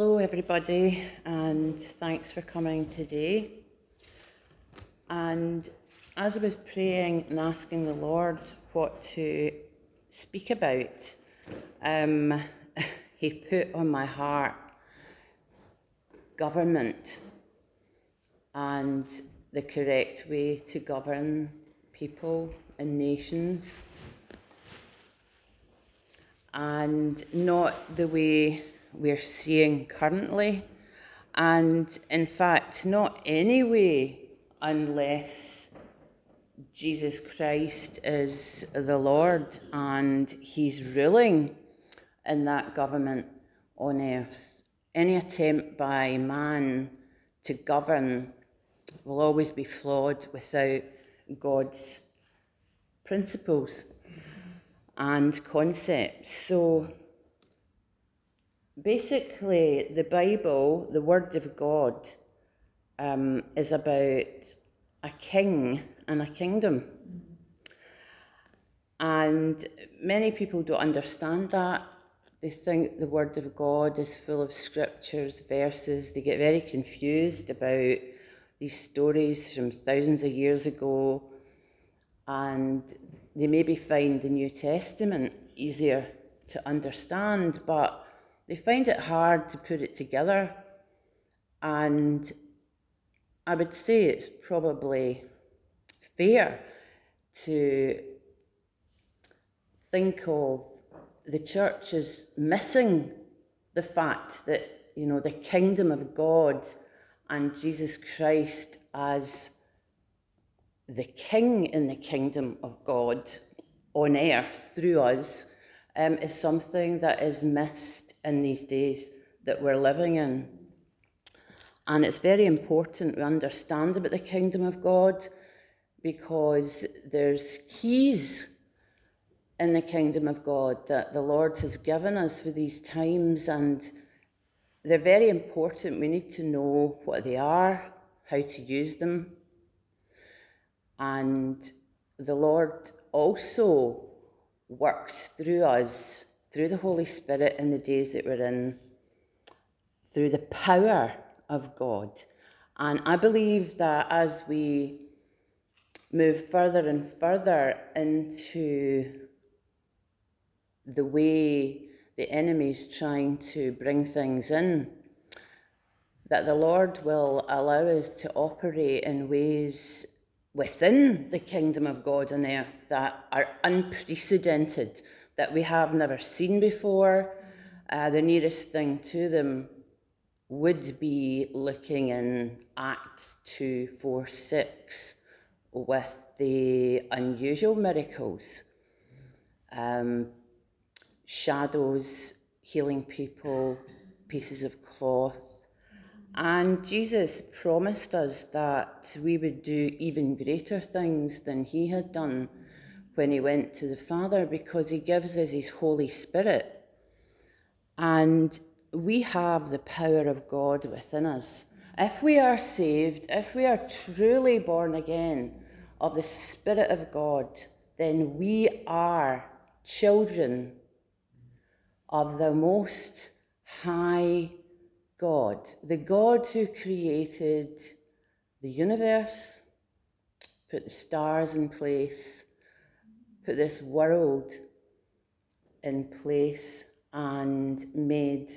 Hello, everybody, and thanks for coming today. And as I was praying and asking the Lord what to speak about, um, He put on my heart government and the correct way to govern people and nations, and not the way we're seeing currently, and in fact, not any way unless Jesus Christ is the Lord and He's ruling in that government on earth. Any attempt by man to govern will always be flawed without God's principles and concepts. So basically, the Bible, the Word of God, um, is about a king and a kingdom. And many people don't understand that. They think the Word of God is full of scriptures, verses. They get very confused about these stories from thousands of years ago. And they maybe find the New Testament easier to understand, but they find it hard to put it together. And I would say it's probably fair to think of the church as missing the fact that, you know, the kingdom of God and Jesus Christ as the king in the kingdom of God on earth through us um, is something that is missed in these days that we're living in. And it's very important we understand about the kingdom of God because there's keys in the kingdom of God that the Lord has given us for these times, and they're very important. We need to know what they are, how to use them. And the Lord also worked through us, through the Holy Spirit in the days that we're in, through the power of God. And I believe that as we move further and further into the way the enemy's trying to bring things in, that the Lord will allow us to operate in ways within the kingdom of God on earth that are unprecedented, that we have never seen before. Uh, the nearest thing to them would be looking in Acts 2 4 6 with the unusual miracles, um, shadows healing people, pieces of cloth, and Jesus promised us that we would do even greater things than he had done when he went to the Father because he gives us his Holy Spirit. And we have the power of God within us. If we are saved, if we are truly born again of the Spirit of God, then we are children of the Most High God, the God who created the universe, put the stars in place, put this world in place, and made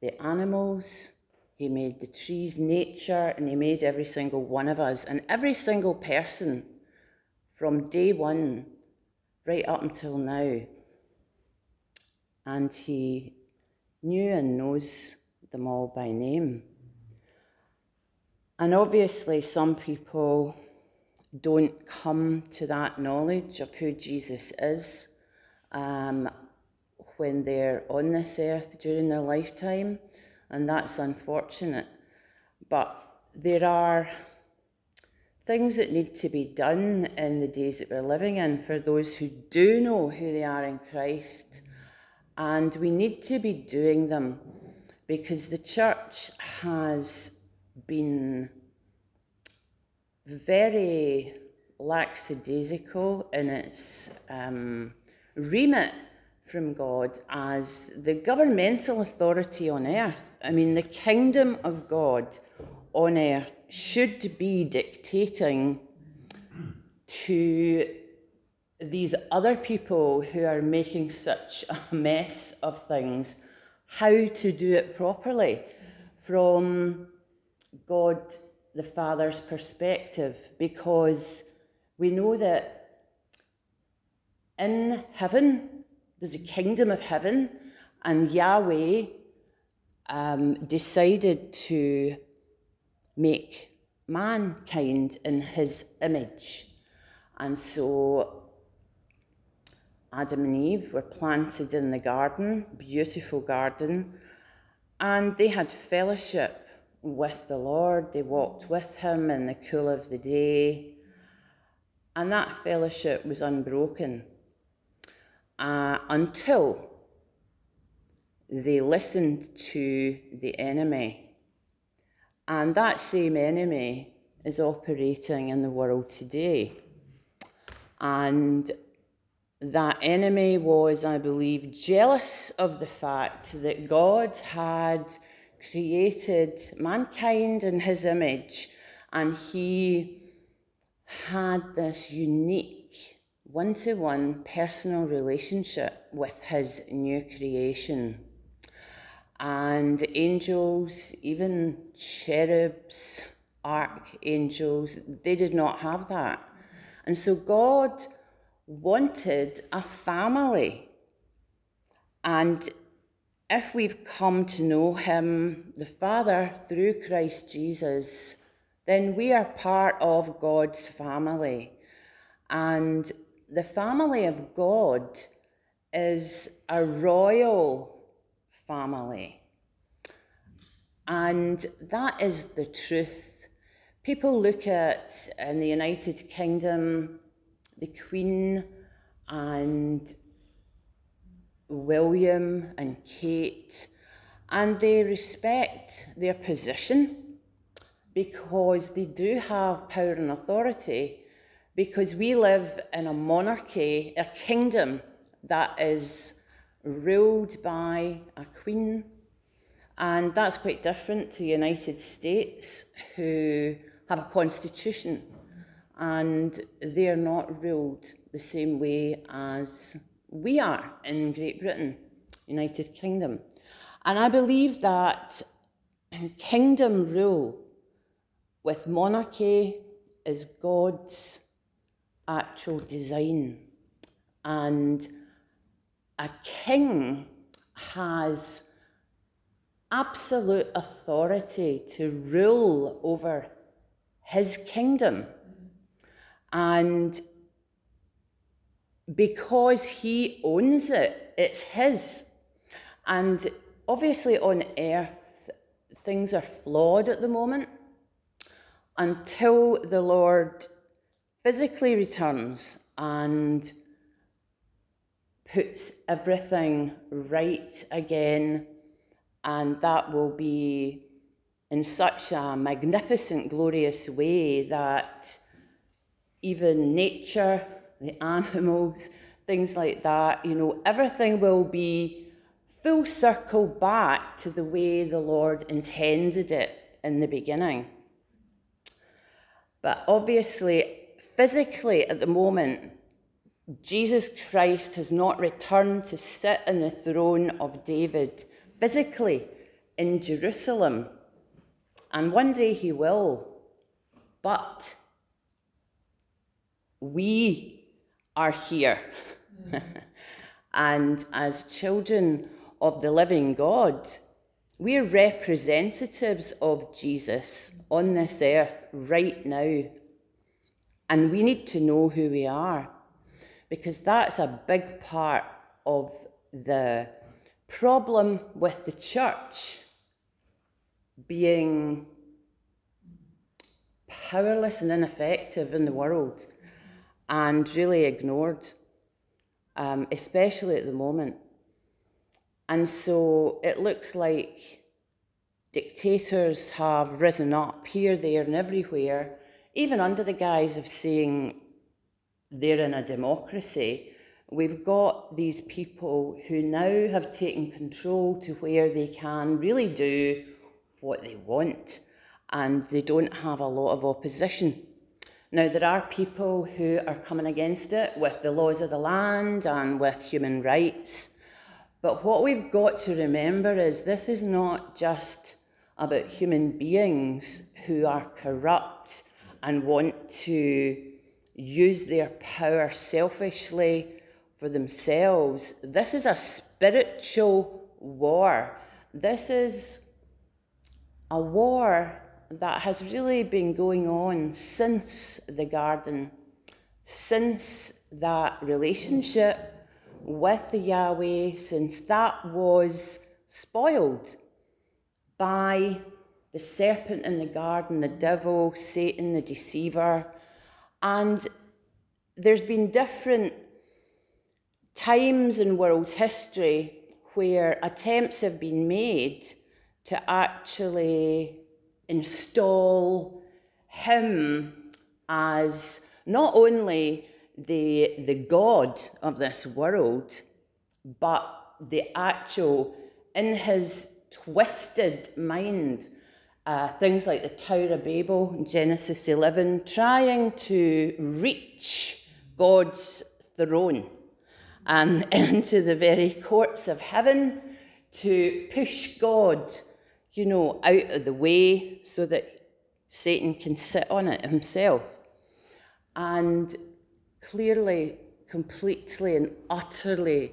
the animals, he made the trees, nature, and he made every single one of us and every single person from day one right up until now. And he knew and knows them all by name. And obviously, some people don't come to that knowledge of who Jesus is um, when they're on this earth during their lifetime, and that's unfortunate. But there are things that need to be done in the days that we're living in for those who do know who they are in Christ, and we need to be doing them because the church has been very lackadaisical in its um, remit from God as the governmental authority on earth. I mean, the kingdom of God on earth should be dictating to these other people who are making such a mess of things how to do it properly from God the Father's perspective because we know that in heaven there's a kingdom of heaven and Yahweh um, decided to make mankind in his image. And so Adam and Eve were planted in the garden, beautiful garden, and they had fellowship with the Lord. They walked with Him in the cool of the day, and that fellowship was unbroken uh, until they listened to the enemy. And that same enemy is operating in the world today. And that enemy was, I believe, jealous of the fact that God had created mankind in his image and he had this unique one to one personal relationship with his new creation. And angels, even cherubs, archangels, they did not have that. And so God wanted a family. And if we've come to know Him, the Father, through Christ Jesus, then we are part of God's family. And the family of God is a royal family. And that is the truth. People look at in the United Kingdom the Queen and William and Kate, and they respect their position because they do have power and authority. Because we live in a monarchy, a kingdom that is ruled by a queen, and that's quite different to the United States, who have a constitution and they're not ruled the same way as we are in Great Britain, United Kingdom. And I believe that kingdom rule with monarchy is God's actual design. And a king has absolute authority to rule over his kingdom and because he owns it, it's his. And obviously, on earth, things are flawed at the moment until the Lord physically returns and puts everything right again. And that will be in such a magnificent, glorious way that even nature, the animals, things like that. You know, everything will be full circle back to the way the Lord intended it in the beginning. But obviously, physically at the moment, Jesus Christ has not returned to sit on the throne of David physically in Jerusalem. And one day he will. But we are here. Mm. and as children of the living God, we're representatives of Jesus on this earth right now. And we need to know who we are because that's a big part of the problem with the church being powerless and ineffective in the world and really ignored, um, especially at the moment. And so it looks like dictators have risen up here, there, and everywhere, even under the guise of saying they're in a democracy, we've got these people who now have taken control to where they can really do what they want and they don't have a lot of opposition. Now, there are people who are coming against it with the laws of the land and with human rights. But what we've got to remember is this is not just about human beings who are corrupt and want to use their power selfishly for themselves. This is a spiritual war. This is a war that has really been going on since the garden, since that relationship with the Yahweh, since that was spoiled by the serpent in the garden, the devil, Satan, the deceiver. And there's been different times in world history where attempts have been made to actually install him as not only the, the God of this world, but the actual, in his twisted mind, uh, things like the Tower of Babel Genesis 11, trying to reach God's throne and into the very courts of heaven to push God you know, out of the way so that Satan can sit on it himself. And clearly, completely and utterly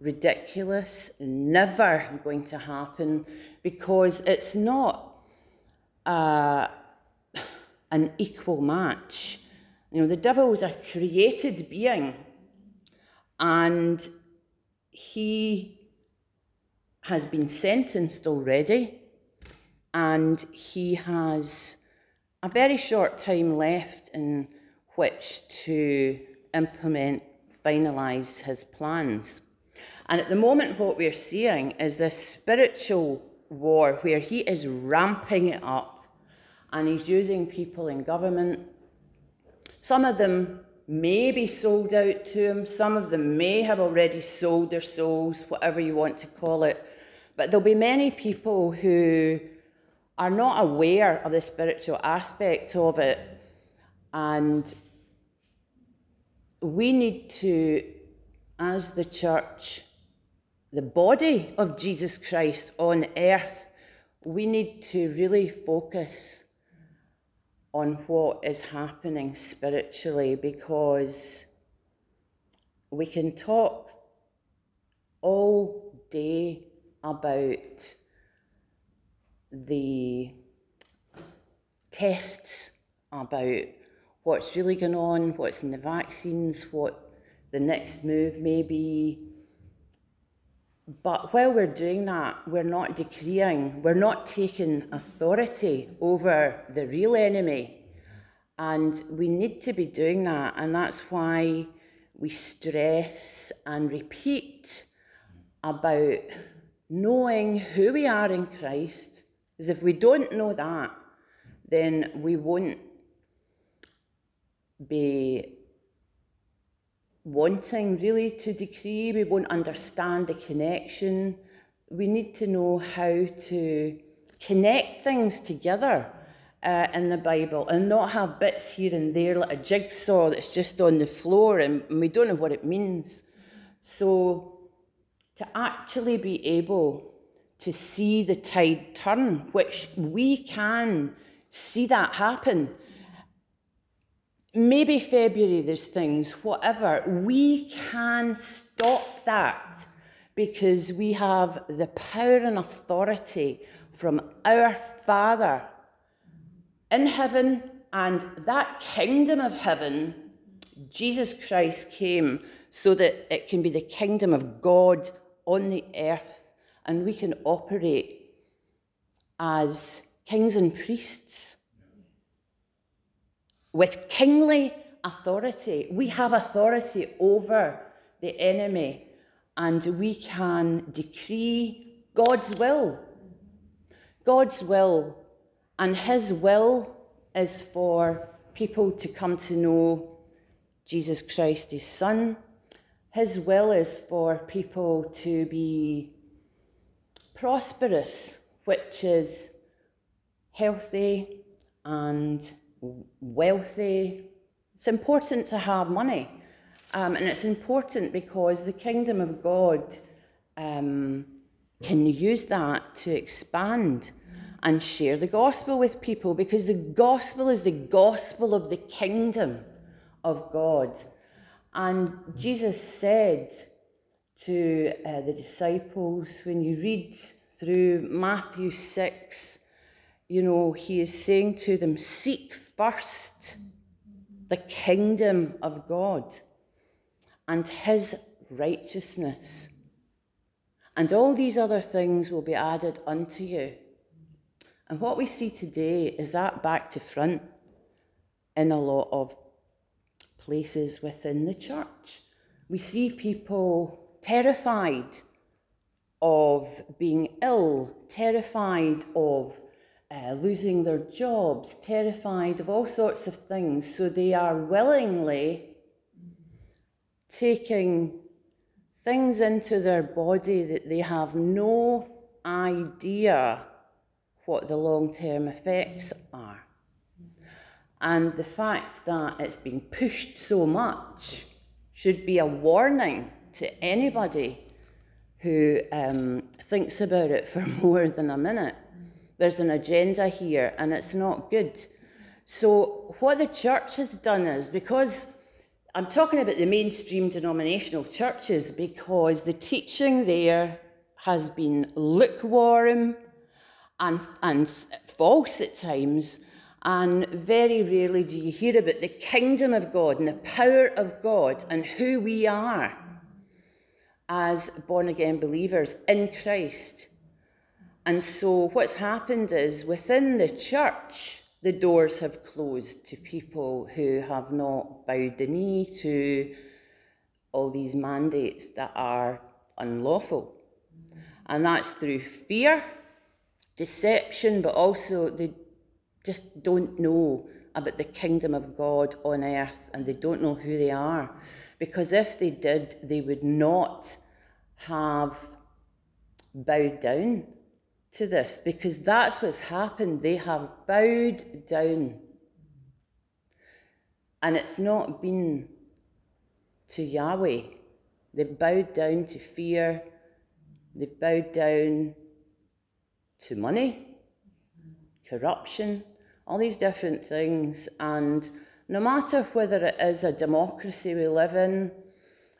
ridiculous, never going to happen because it's not uh, an equal match. You know, the devil is a created being and he has been sentenced already, and he has a very short time left in which to implement, finalise his plans. And at the moment, what we're seeing is this spiritual war where he is ramping it up and he's using people in government. Some of them may be sold out to him. Some of them may have already sold their souls, whatever you want to call it. But there'll be many people who are not aware of the spiritual aspect of it. And we need to, as the church, the body of Jesus Christ on earth, we need to really focus on what is happening spiritually because we can talk all day about the tests, about what's really going on, what's in the vaccines, what the next move may be. But while we're doing that, we're not decreeing, we're not taking authority over the real enemy. And we need to be doing that. And that's why we stress and repeat about knowing who we are in Christ. Because if we don't know that, then we won't be wanting really to decree, we won't understand the connection. We need to know how to connect things together uh, in the Bible and not have bits here and there like a jigsaw that's just on the floor and, and we don't know what it means. So, to actually be able to see the tide turn, which we can see that happen maybe February there's things, whatever, we can stop that because we have the power and authority from our Father in heaven and that kingdom of heaven. Jesus Christ came so that it can be the kingdom of God on the earth and we can operate as kings and priests with kingly authority. We have authority over the enemy and we can decree God's will. God's will, and His will is for people to come to know Jesus Christ, His Son. His will is for people to be prosperous, which is healthy and wealthy. It's important to have money. Um, and it's important because the kingdom of God um, can use that to expand and share the gospel with people because the gospel is the gospel of the kingdom of God. And Jesus said to uh, the disciples, when you read through Matthew 6, you know, he is saying to them, Seek first the kingdom of God and his righteousness. And all these other things will be added unto you. And what we see today is that back to front in a lot of places within the church. We see people terrified of being ill, terrified of uh, losing their jobs, terrified of all sorts of things. So they are willingly taking things into their body that they have no idea what the long term effects are. And the fact that it's being pushed so much should be a warning to anybody who um, thinks about it for more than a minute. There's an agenda here and it's not good. So, what the church has done is because I'm talking about the mainstream denominational churches because the teaching there has been lukewarm and, and false at times, and very rarely do you hear about the kingdom of God and the power of God and who we are as born again believers in Christ. And so, what's happened is within the church, the doors have closed to people who have not bowed the knee to all these mandates that are unlawful. And that's through fear, deception, but also they just don't know about the kingdom of God on earth and they don't know who they are. Because if they did, they would not have bowed down to this because that's what's happened. They have bowed down. And it's not been to Yahweh. They've bowed down to fear. They've bowed down to money, corruption, all these different things. And no matter whether it is a democracy we live in,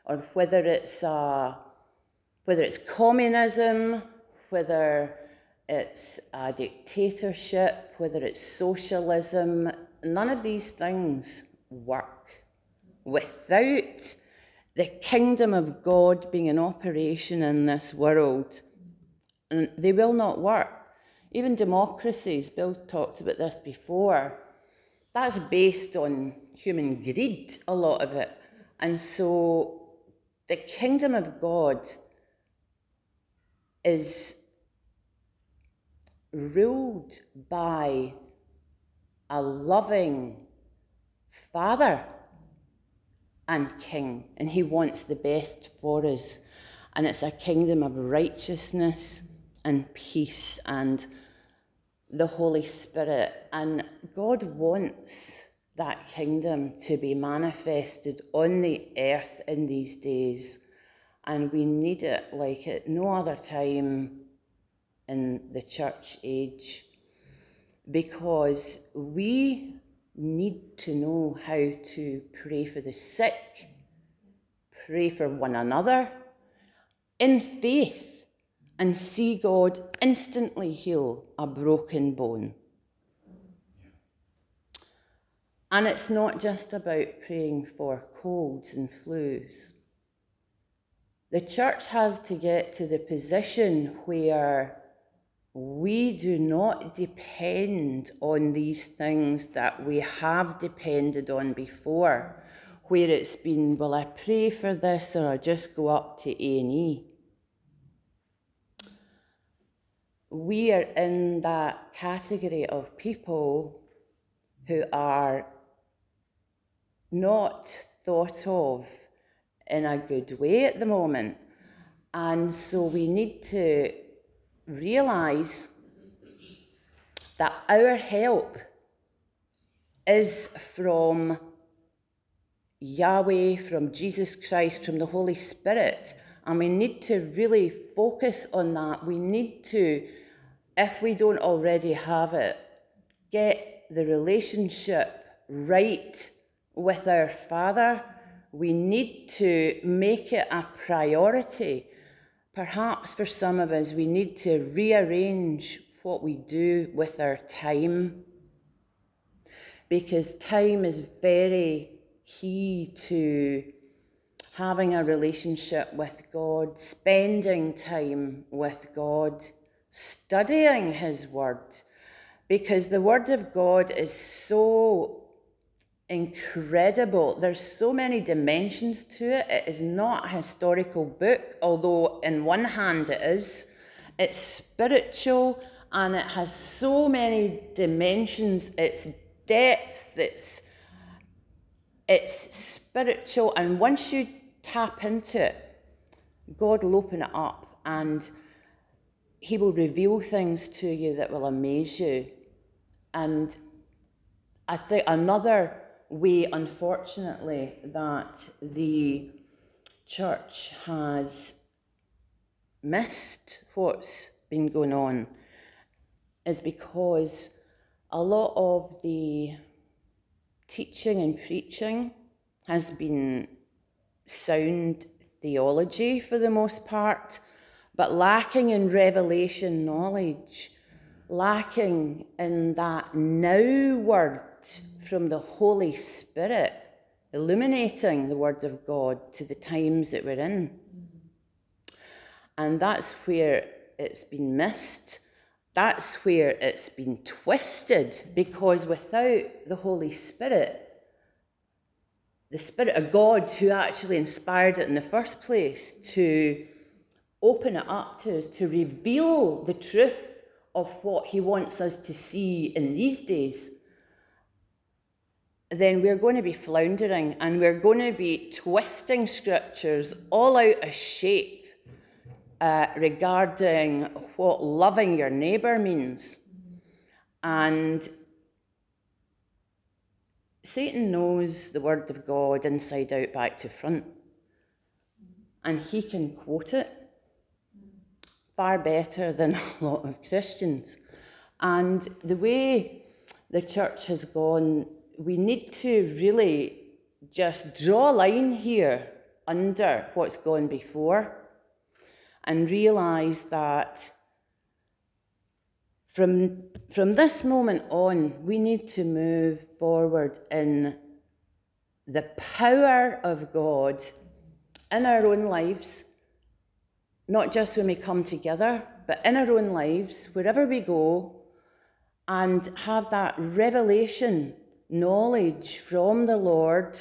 or whether it's a, whether it's communism, whether it's a dictatorship, whether it's socialism, none of these things work without the kingdom of God being in operation in this world. And they will not work. Even democracies, Bill talked about this before, that's based on human greed, a lot of it. And so the kingdom of God is ruled by a loving father and king, and he wants the best for us. And it's a kingdom of righteousness and peace and the Holy Spirit. And God wants that kingdom to be manifested on the earth in these days. And we need it like at no other time in the church age because we need to know how to pray for the sick, pray for one another in faith, and see God instantly heal a broken bone. And it's not just about praying for colds and flus. The church has to get to the position where we do not depend on these things that we have depended on before, where it's been, well, I pray for this or I just go up to A&E. We are in that category of people who are not thought of in a good way at the moment. And so we need to realize that our help is from Yahweh, from Jesus Christ, from the Holy Spirit. And we need to really focus on that. We need to, if we don't already have it, get the relationship right with our Father. We need to make it a priority. Perhaps for some of us, we need to rearrange what we do with our time. Because time is very key to having a relationship with God, spending time with God, studying His Word, because the Word of God is so incredible. There's so many dimensions to it. It is not a historical book, although, in one hand, it is. It's spiritual and it has so many dimensions. It's depth, it's, it's spiritual, and once you tap into it, God will open it up and He will reveal things to you that will amaze you. And I think another way, unfortunately, that the church has missed what's been going on is because a lot of the teaching and preaching has been sound theology for the most part, but lacking in revelation knowledge, lacking in that now word from the Holy Spirit, illuminating the Word of God to the times that we're in. And that's where it's been missed. That's where it's been twisted because without the Holy Spirit, the Spirit of God who actually inspired it in the first place to open it up to us, to reveal the truth of what He wants us to see in these days, then we're going to be floundering and we're going to be twisting scriptures all out of shape uh, regarding what loving your neighbour means. And Satan knows the Word of God inside out, back to front. And he can quote it far better than a lot of Christians. And the way the church has gone, we need to really just draw a line here under what's gone before and realise that from, from this moment on, we need to move forward in the power of God in our own lives, not just when we come together, but in our own lives, wherever we go, and have that revelation knowledge from the Lord.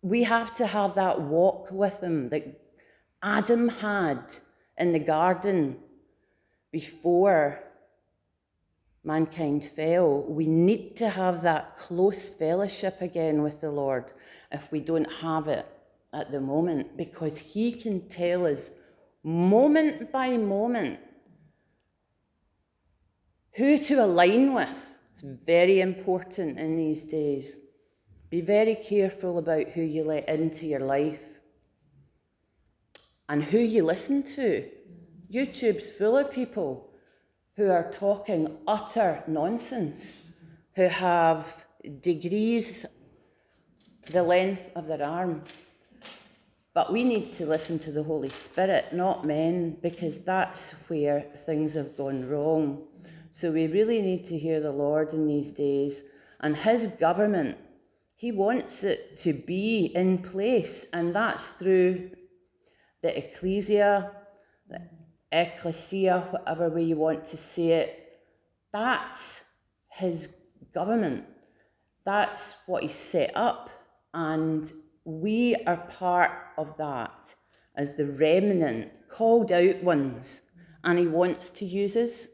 We have to have that walk with Him that Adam had in the garden before mankind fell. We need to have that close fellowship again with the Lord if we don't have it at the moment, because He can tell us moment by moment who to align with. It's very important in these days. Be very careful about who you let into your life and who you listen to. YouTube's full of people who are talking utter nonsense, who have degrees the length of their arm. But we need to listen to the Holy Spirit, not men, because that's where things have gone wrong. So we really need to hear the Lord in these days and His government. He wants it to be in place, and that's through the ecclesia, the ecclesia, whatever way you want to say it, that's his government. That's what he set up. And we are part of that as the remnant, called out ones. And he wants to use us.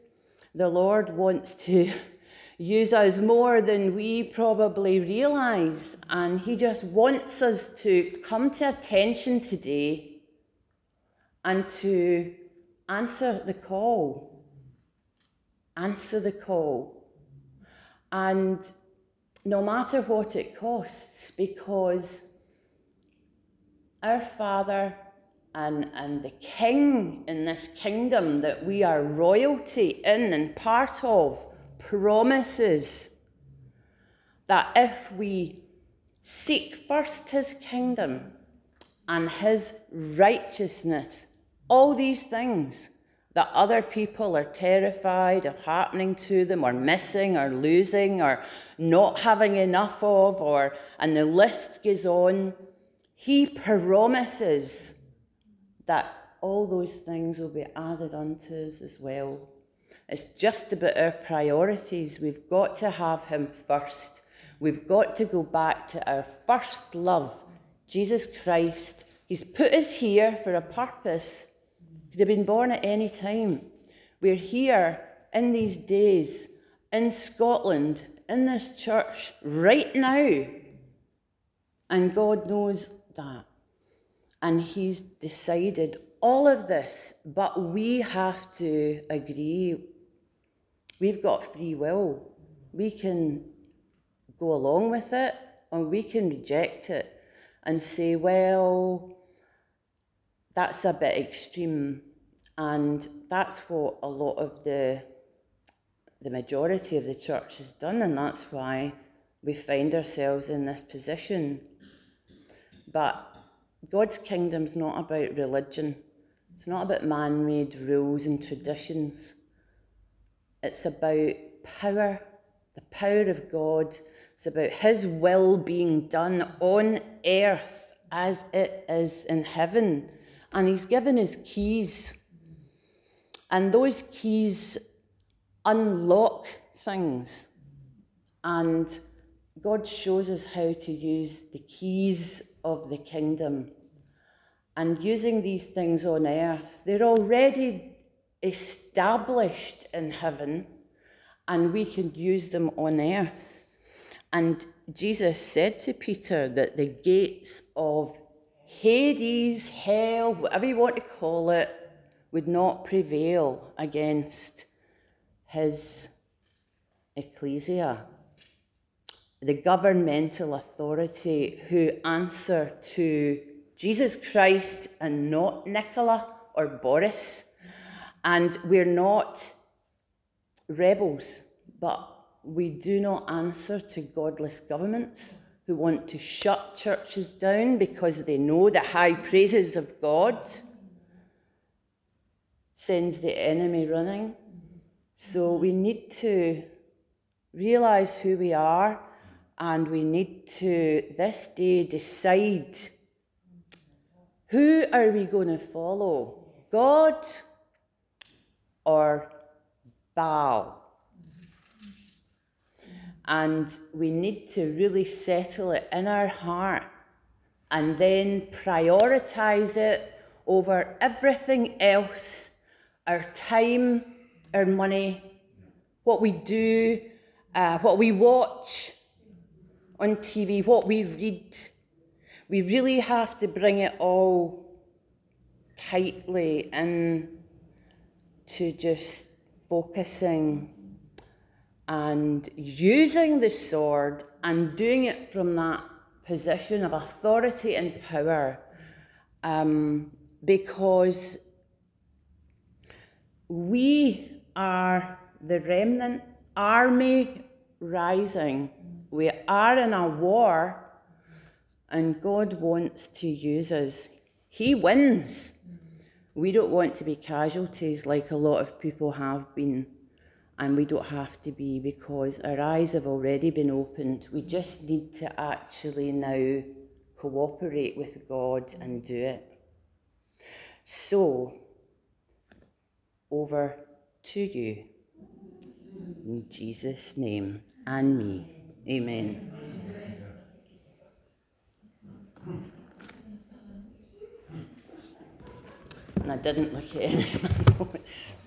The Lord wants to use us more than we probably realise. And He just wants us to come to attention today and to answer the call. Answer the call. And no matter what it costs, because our Father and, and the King in this kingdom that we are royalty in and part of promises that if we seek first his kingdom and his righteousness, all these things that other people are terrified of happening to them or missing or losing or not having enough of or and the list goes on he promises that all those things will be added unto us as well it's just about our priorities we've got to have him first we've got to go back to our first love jesus christ he's put us here for a purpose could have been born at any time. We're here in these days in Scotland, in this church, right now. And God knows that. And He's decided all of this, but we have to agree. We've got free will. We can go along with it or we can reject it and say, well, that's a bit extreme. And that's what a lot of the the majority of the church has done, and that's why we find ourselves in this position. But God's kingdom's not about religion. It's not about man-made rules and traditions. It's about power, the power of God. It's about his will being done on earth as it is in heaven. And he's given us keys. And those keys unlock things. And God shows us how to use the keys of the kingdom. And using these things on earth, they're already established in heaven, and we can use them on earth. And Jesus said to Peter that the gates of Hades, hell, whatever you want to call it, would not prevail against his ecclesia, the governmental authority who answer to Jesus Christ and not Nicola or Boris. And we're not rebels, but we do not answer to godless governments who want to shut churches down because they know the high praises of God sends the enemy running. So we need to realize who we are and we need to this day decide who are we going to follow? God or Baal? And we need to really settle it in our heart and then prioritize it over everything else our time, our money, what we do, uh, what we watch on TV, what we read. We really have to bring it all tightly in to just focusing and using the sword and doing it from that position of authority and power um, because we are the remnant army rising. We are in a war, and God wants to use us. He wins. We don't want to be casualties like a lot of people have been and we don't have to be because our eyes have already been opened. We just need to actually now cooperate with God and do it. So, over to you. In Jesus' name and me. Amen. And I didn't look at any of my notes.